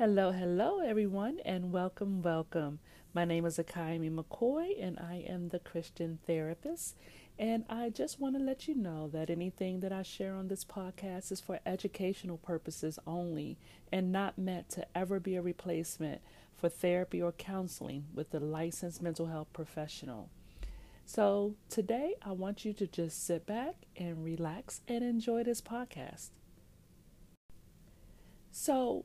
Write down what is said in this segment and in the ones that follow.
Hello, hello, everyone, and welcome, welcome. My name is Akayemi McCoy, and I am the Christian therapist. And I just want to let you know that anything that I share on this podcast is for educational purposes only and not meant to ever be a replacement for therapy or counseling with a licensed mental health professional. So today, I want you to just sit back and relax and enjoy this podcast. So,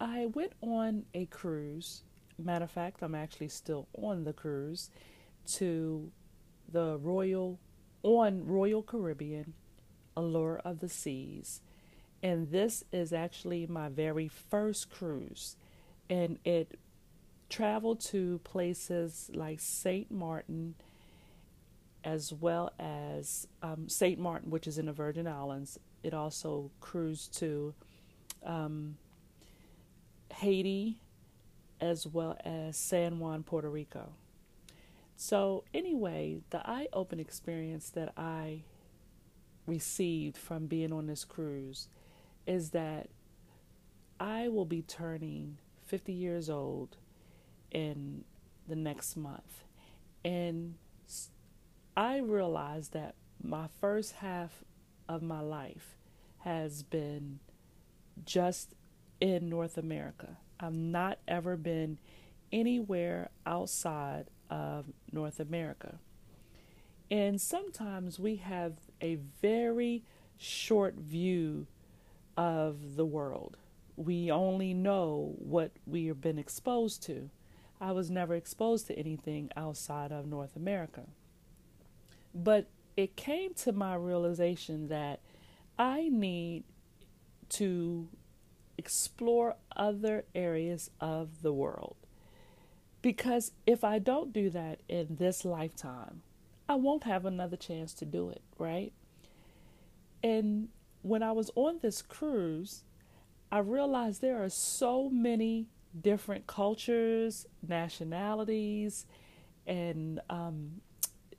I went on a cruise. Matter of fact, I'm actually still on the cruise to the Royal on Royal Caribbean Allure of the Seas. And this is actually my very first cruise. And it traveled to places like St. Martin, as well as um, St. Martin, which is in the Virgin Islands. It also cruised to um, Haiti, as well as San Juan, Puerto Rico. So, anyway, the eye open experience that I received from being on this cruise is that I will be turning 50 years old in the next month. And I realized that my first half of my life has been just in North America. I've not ever been anywhere outside of North America. And sometimes we have a very short view of the world. We only know what we have been exposed to. I was never exposed to anything outside of North America. But it came to my realization that I need to explore other areas of the world. Because if I don't do that in this lifetime, I won't have another chance to do it, right? And when I was on this cruise, I realized there are so many different cultures, nationalities, and um,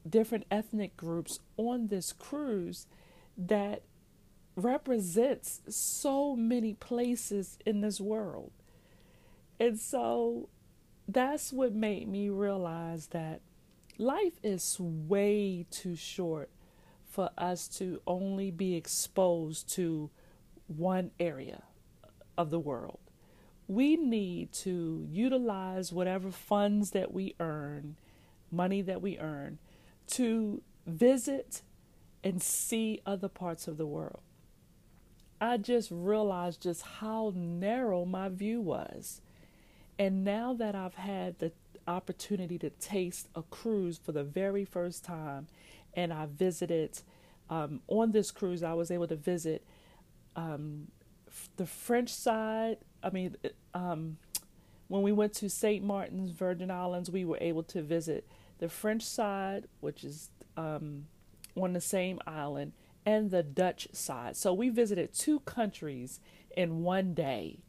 different ethnic groups on this cruise that represents so many places in this world. And so that's what made me realize that life is way too short for us to only be exposed to one area of the world. We need to utilize whatever funds that we earn, money that we earn, to visit and see other parts of the world. I just realized just how narrow my view was. And now that I've had the opportunity to taste a cruise for the very first time, and I visited um, on this cruise, I was able to visit um, the French side. I mean, um, when we went to St. Martin's, Virgin Islands, we were able to visit the French side, which is um, on the same island, and the Dutch side. So we visited two countries in one day.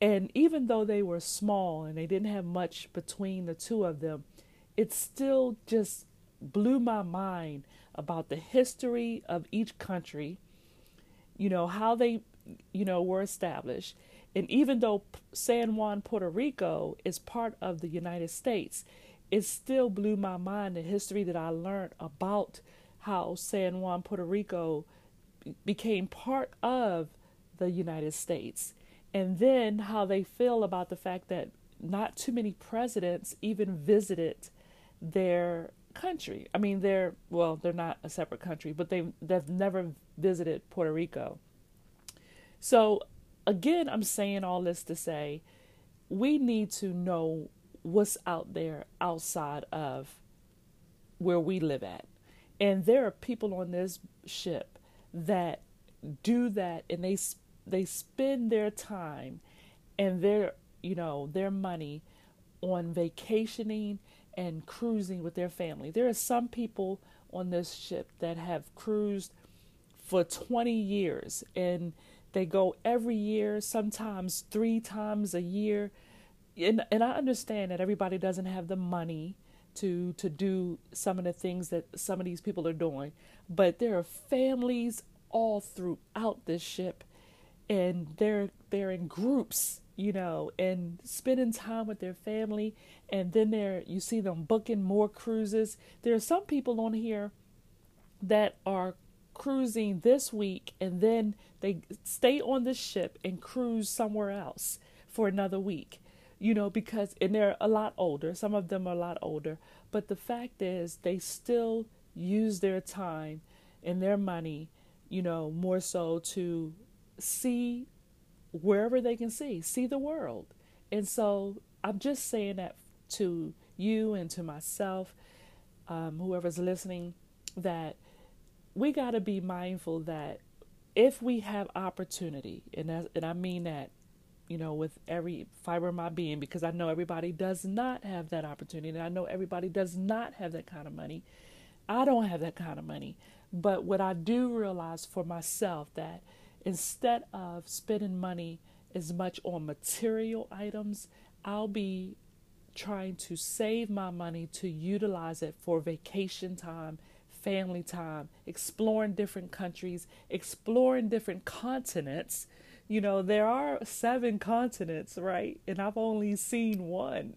And even though they were small and they didn't have much between the two of them, it still just blew my mind about the history of each country, you know, how they, you know, were established. And even though San Juan, Puerto Rico is part of the United States, it still blew my mind the history that I learned about how San Juan, Puerto Rico became part of the United States. And then how they feel about the fact that not too many presidents even visited their country. I mean, they're, well, they're not a separate country, but they, they've never visited Puerto Rico. So, again, I'm saying all this to say we need to know what's out there outside of where we live at. And there are people on this ship that do that and they they spend their time and their you know their money on vacationing and cruising with their family. There are some people on this ship that have cruised for 20 years and they go every year, sometimes 3 times a year. And and I understand that everybody doesn't have the money to to do some of the things that some of these people are doing but there are families all throughout this ship and they're they're in groups, you know, and spending time with their family and then there you see them booking more cruises. There are some people on here that are cruising this week and then they stay on the ship and cruise somewhere else for another week. You know, because and they're a lot older. Some of them are a lot older, but the fact is they still use their time and their money, you know, more so to see wherever they can see, see the world. And so I'm just saying that to you and to myself, um, whoever's listening, that we got to be mindful that if we have opportunity, and and I mean that, you know, with every fiber of my being, because I know everybody does not have that opportunity, and I know everybody does not have that kind of money. I don't have that kind of money, but what I do realize for myself that instead of spending money as much on material items, I'll be trying to save my money to utilize it for vacation time, family time, exploring different countries, exploring different continents. You know, there are seven continents, right? And I've only seen one.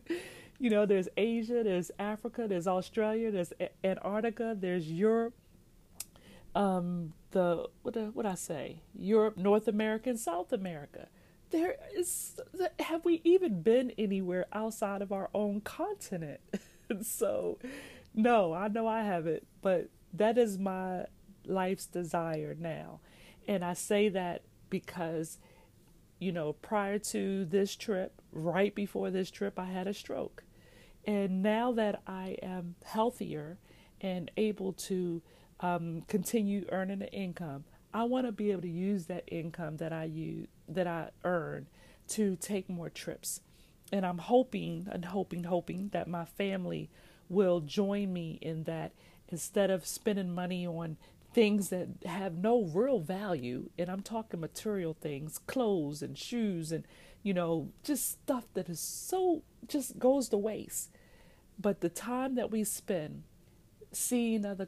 you know, there's Asia, there's Africa, there's Australia, there's Antarctica, there's Europe, um, the what what I say, Europe, North America, and South America there is have we even been anywhere outside of our own continent so no i know i haven't but that is my life's desire now and i say that because you know prior to this trip right before this trip i had a stroke and now that i am healthier and able to um, continue earning an income I want to be able to use that income that I use that I earn to take more trips. And I'm hoping and hoping, hoping that my family will join me in that instead of spending money on things that have no real value, and I'm talking material things, clothes and shoes and, you know, just stuff that is so, just goes to waste. But the time that we spend seeing other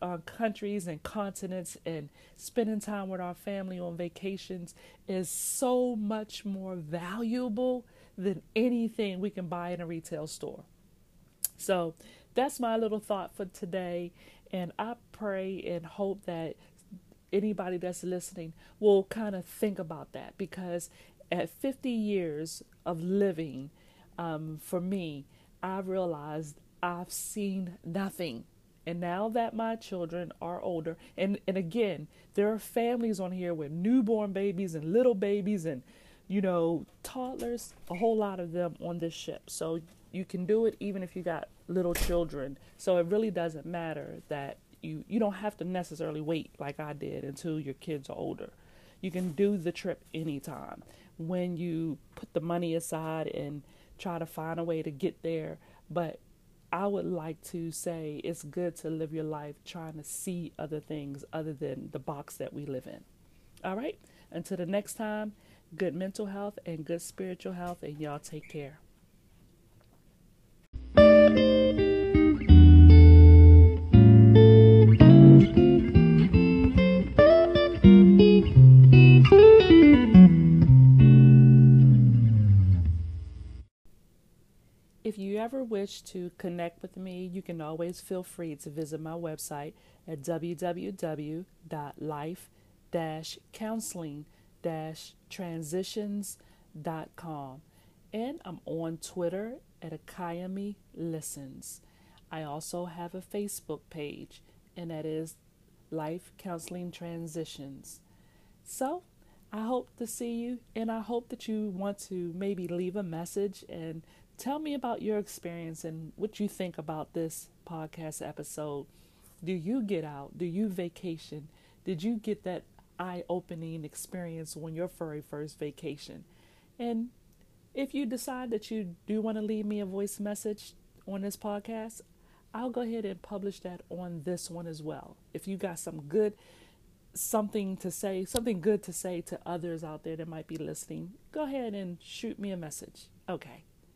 uh, countries and continents and spending time with our family on vacations is so much more valuable than anything we can buy in a retail store. So that's my little thought for today. And I pray and hope that anybody that's listening will kind of think about that because at 50 years of living, um, for me, I realized I've seen nothing and now that my children are older, and, and again, there are families on here with newborn babies and little babies and, you know, toddlers, a whole lot of them on this ship. So you can do it even if you got little children. So it really doesn't matter that you, you don't have to necessarily wait like I did until your kids are older. You can do the trip anytime when you put the money aside and try to find a way to get there. But I would like to say it's good to live your life trying to see other things other than the box that we live in. All right? Until the next time, good mental health and good spiritual health, and y'all take care. Ever wish to connect with me, you can always feel free to visit my website at www.life-counseling-transitions.com. And I'm on Twitter at Akayami Listens. I also have a Facebook page, and that is Life Counseling Transitions. So, I hope to see you, and I hope that you want to maybe leave a message and Tell me about your experience and what you think about this podcast episode. Do you get out? Do you vacation? Did you get that eye opening experience on your very first vacation? And if you decide that you do want to leave me a voice message on this podcast, I'll go ahead and publish that on this one as well. If you got some good something to say, something good to say to others out there that might be listening, go ahead and shoot me a message. Okay.